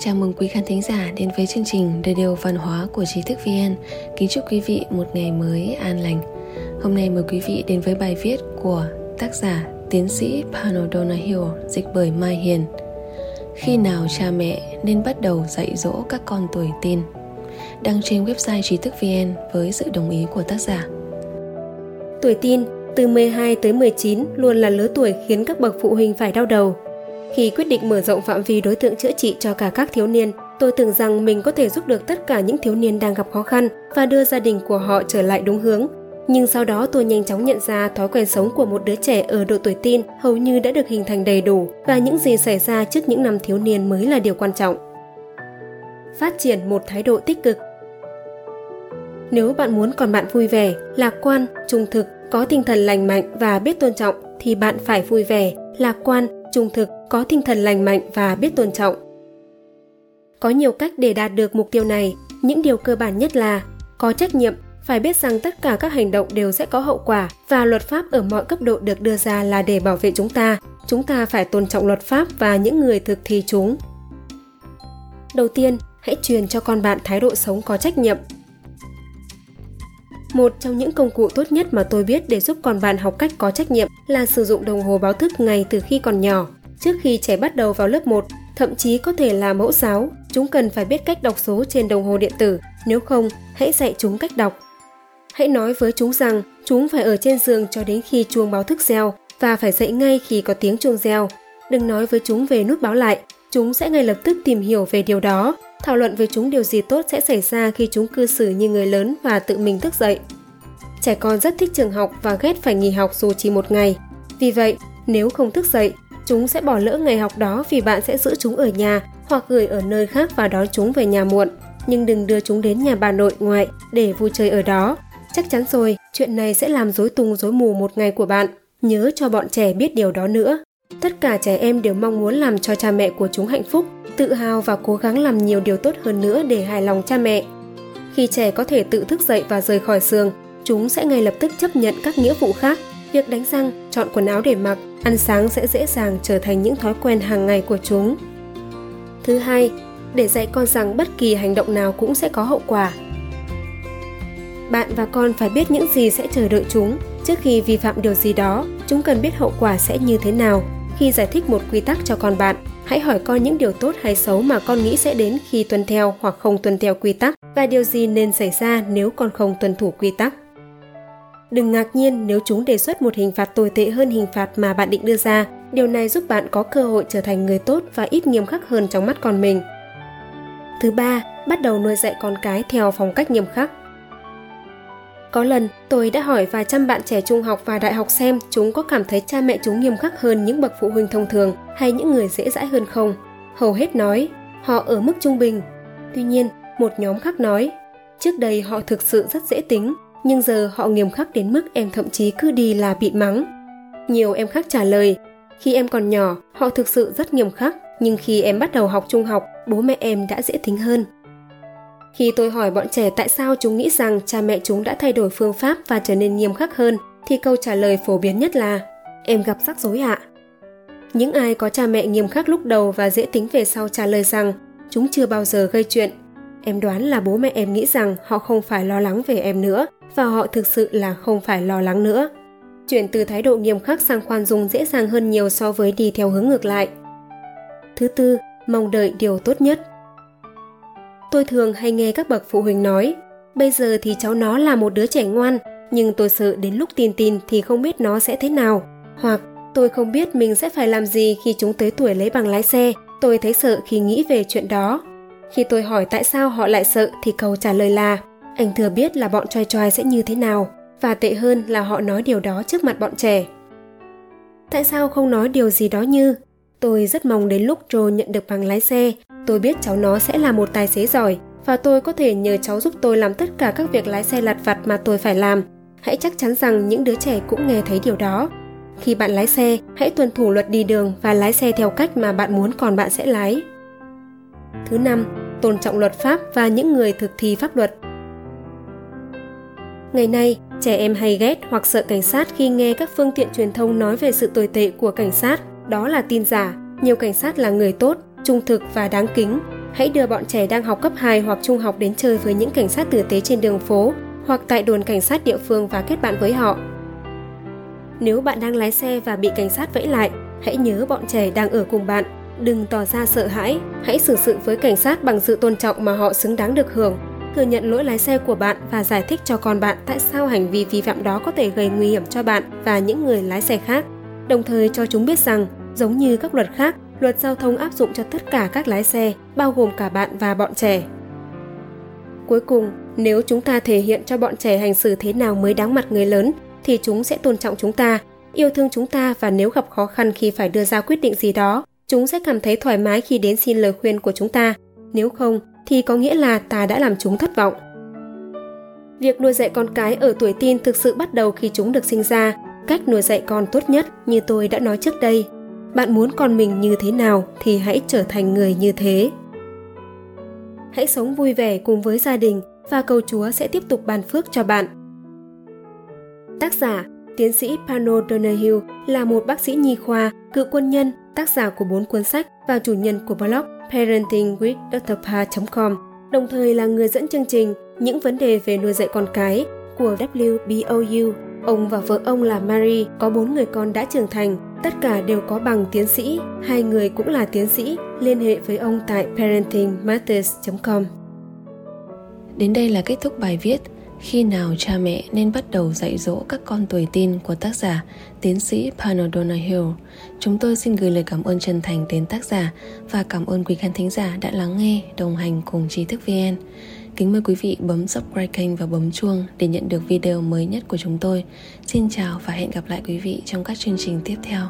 Chào mừng quý khán thính giả đến với chương trình Radio Văn hóa của Trí thức VN. Kính chúc quý vị một ngày mới an lành. Hôm nay mời quý vị đến với bài viết của tác giả, tiến sĩ Pano Donahue dịch bởi Mai Hiền. Khi nào cha mẹ nên bắt đầu dạy dỗ các con tuổi tin? Đăng trên website trí thức VN với sự đồng ý của tác giả. Tuổi tin từ 12 tới 19 luôn là lứa tuổi khiến các bậc phụ huynh phải đau đầu khi quyết định mở rộng phạm vi đối tượng chữa trị cho cả các thiếu niên, tôi tưởng rằng mình có thể giúp được tất cả những thiếu niên đang gặp khó khăn và đưa gia đình của họ trở lại đúng hướng. Nhưng sau đó tôi nhanh chóng nhận ra thói quen sống của một đứa trẻ ở độ tuổi tin hầu như đã được hình thành đầy đủ và những gì xảy ra trước những năm thiếu niên mới là điều quan trọng. Phát triển một thái độ tích cực Nếu bạn muốn còn bạn vui vẻ, lạc quan, trung thực, có tinh thần lành mạnh và biết tôn trọng thì bạn phải vui vẻ, lạc quan, trung thực, có tinh thần lành mạnh và biết tôn trọng. Có nhiều cách để đạt được mục tiêu này, những điều cơ bản nhất là có trách nhiệm, phải biết rằng tất cả các hành động đều sẽ có hậu quả và luật pháp ở mọi cấp độ được đưa ra là để bảo vệ chúng ta. Chúng ta phải tôn trọng luật pháp và những người thực thi chúng. Đầu tiên, hãy truyền cho con bạn thái độ sống có trách nhiệm. Một trong những công cụ tốt nhất mà tôi biết để giúp con bạn học cách có trách nhiệm là sử dụng đồng hồ báo thức ngay từ khi còn nhỏ. Trước khi trẻ bắt đầu vào lớp 1, thậm chí có thể là mẫu giáo, chúng cần phải biết cách đọc số trên đồng hồ điện tử, nếu không, hãy dạy chúng cách đọc. Hãy nói với chúng rằng chúng phải ở trên giường cho đến khi chuông báo thức reo và phải dậy ngay khi có tiếng chuông reo. Đừng nói với chúng về nút báo lại, chúng sẽ ngay lập tức tìm hiểu về điều đó, thảo luận với chúng điều gì tốt sẽ xảy ra khi chúng cư xử như người lớn và tự mình thức dậy. Trẻ con rất thích trường học và ghét phải nghỉ học dù chỉ một ngày. Vì vậy, nếu không thức dậy, chúng sẽ bỏ lỡ ngày học đó vì bạn sẽ giữ chúng ở nhà hoặc gửi ở nơi khác và đón chúng về nhà muộn. Nhưng đừng đưa chúng đến nhà bà nội ngoại để vui chơi ở đó. Chắc chắn rồi, chuyện này sẽ làm rối tung rối mù một ngày của bạn. Nhớ cho bọn trẻ biết điều đó nữa. Tất cả trẻ em đều mong muốn làm cho cha mẹ của chúng hạnh phúc, tự hào và cố gắng làm nhiều điều tốt hơn nữa để hài lòng cha mẹ. Khi trẻ có thể tự thức dậy và rời khỏi giường, chúng sẽ ngay lập tức chấp nhận các nghĩa vụ khác. Việc đánh răng chọn quần áo để mặc ăn sáng sẽ dễ dàng trở thành những thói quen hàng ngày của chúng. Thứ hai để dạy con rằng bất kỳ hành động nào cũng sẽ có hậu quả. Bạn và con phải biết những gì sẽ chờ đợi chúng. Trước khi vi phạm điều gì đó chúng cần biết hậu quả sẽ như thế nào khi giải thích một quy tắc cho con bạn hãy hỏi con những điều tốt hay xấu mà con nghĩ sẽ đến khi tuân theo hoặc không tuân theo quy tắc và điều gì nên xảy ra nếu con không tuân thủ quy tắc Đừng ngạc nhiên nếu chúng đề xuất một hình phạt tồi tệ hơn hình phạt mà bạn định đưa ra. Điều này giúp bạn có cơ hội trở thành người tốt và ít nghiêm khắc hơn trong mắt con mình. Thứ ba, bắt đầu nuôi dạy con cái theo phong cách nghiêm khắc. Có lần, tôi đã hỏi vài trăm bạn trẻ trung học và đại học xem chúng có cảm thấy cha mẹ chúng nghiêm khắc hơn những bậc phụ huynh thông thường hay những người dễ dãi hơn không. Hầu hết nói, họ ở mức trung bình. Tuy nhiên, một nhóm khác nói, trước đây họ thực sự rất dễ tính, nhưng giờ họ nghiêm khắc đến mức em thậm chí cứ đi là bị mắng. Nhiều em khác trả lời, khi em còn nhỏ, họ thực sự rất nghiêm khắc, nhưng khi em bắt đầu học trung học, bố mẹ em đã dễ tính hơn. Khi tôi hỏi bọn trẻ tại sao chúng nghĩ rằng cha mẹ chúng đã thay đổi phương pháp và trở nên nghiêm khắc hơn, thì câu trả lời phổ biến nhất là em gặp rắc rối ạ. À? Những ai có cha mẹ nghiêm khắc lúc đầu và dễ tính về sau trả lời rằng chúng chưa bao giờ gây chuyện. Em đoán là bố mẹ em nghĩ rằng họ không phải lo lắng về em nữa và họ thực sự là không phải lo lắng nữa. Chuyển từ thái độ nghiêm khắc sang khoan dung dễ dàng hơn nhiều so với đi theo hướng ngược lại. Thứ tư, mong đợi điều tốt nhất. Tôi thường hay nghe các bậc phụ huynh nói, bây giờ thì cháu nó là một đứa trẻ ngoan, nhưng tôi sợ đến lúc tin tin thì không biết nó sẽ thế nào. Hoặc tôi không biết mình sẽ phải làm gì khi chúng tới tuổi lấy bằng lái xe, tôi thấy sợ khi nghĩ về chuyện đó. Khi tôi hỏi tại sao họ lại sợ thì câu trả lời là anh thừa biết là bọn trai trai sẽ như thế nào và tệ hơn là họ nói điều đó trước mặt bọn trẻ. Tại sao không nói điều gì đó như Tôi rất mong đến lúc Joe nhận được bằng lái xe, tôi biết cháu nó sẽ là một tài xế giỏi và tôi có thể nhờ cháu giúp tôi làm tất cả các việc lái xe lặt vặt mà tôi phải làm. Hãy chắc chắn rằng những đứa trẻ cũng nghe thấy điều đó. Khi bạn lái xe, hãy tuân thủ luật đi đường và lái xe theo cách mà bạn muốn còn bạn sẽ lái. Thứ năm, tôn trọng luật pháp và những người thực thi pháp luật. Ngày nay, trẻ em hay ghét hoặc sợ cảnh sát khi nghe các phương tiện truyền thông nói về sự tồi tệ của cảnh sát. Đó là tin giả. Nhiều cảnh sát là người tốt, trung thực và đáng kính. hãy đưa bọn trẻ đang học cấp 2 hoặc trung học đến chơi với những cảnh sát tử tế trên đường phố hoặc tại đồn cảnh sát địa phương và kết bạn với họ. Nếu bạn đang lái xe và bị cảnh sát vẫy lại, hãy nhớ bọn trẻ đang ở cùng bạn. Đừng tỏ ra sợ hãi, hãy xử sự với cảnh sát bằng sự tôn trọng mà họ xứng đáng được hưởng. Thừa nhận lỗi lái xe của bạn và giải thích cho con bạn tại sao hành vi vi phạm đó có thể gây nguy hiểm cho bạn và những người lái xe khác. Đồng thời cho chúng biết rằng, giống như các luật khác, luật giao thông áp dụng cho tất cả các lái xe, bao gồm cả bạn và bọn trẻ. Cuối cùng, nếu chúng ta thể hiện cho bọn trẻ hành xử thế nào mới đáng mặt người lớn, thì chúng sẽ tôn trọng chúng ta, yêu thương chúng ta và nếu gặp khó khăn khi phải đưa ra quyết định gì đó, chúng sẽ cảm thấy thoải mái khi đến xin lời khuyên của chúng ta. Nếu không, thì có nghĩa là ta đã làm chúng thất vọng. Việc nuôi dạy con cái ở tuổi teen thực sự bắt đầu khi chúng được sinh ra. Cách nuôi dạy con tốt nhất như tôi đã nói trước đây. Bạn muốn con mình như thế nào thì hãy trở thành người như thế. Hãy sống vui vẻ cùng với gia đình và cầu Chúa sẽ tiếp tục ban phước cho bạn. Tác giả Tiến sĩ Pano Donahue là một bác sĩ nhi khoa, cựu quân nhân, tác giả của bốn cuốn sách và chủ nhân của blog parentingwithdrpa.com, đồng thời là người dẫn chương trình Những vấn đề về nuôi dạy con cái của WBOU. Ông và vợ ông là Mary có bốn người con đã trưởng thành, tất cả đều có bằng tiến sĩ, hai người cũng là tiến sĩ. Liên hệ với ông tại parentingmatters.com. Đến đây là kết thúc bài viết khi nào cha mẹ nên bắt đầu dạy dỗ các con tuổi tin của tác giả tiến sĩ Panodona Hill. Chúng tôi xin gửi lời cảm ơn chân thành đến tác giả và cảm ơn quý khán thính giả đã lắng nghe, đồng hành cùng trí thức VN. Kính mời quý vị bấm subscribe kênh và bấm chuông để nhận được video mới nhất của chúng tôi. Xin chào và hẹn gặp lại quý vị trong các chương trình tiếp theo.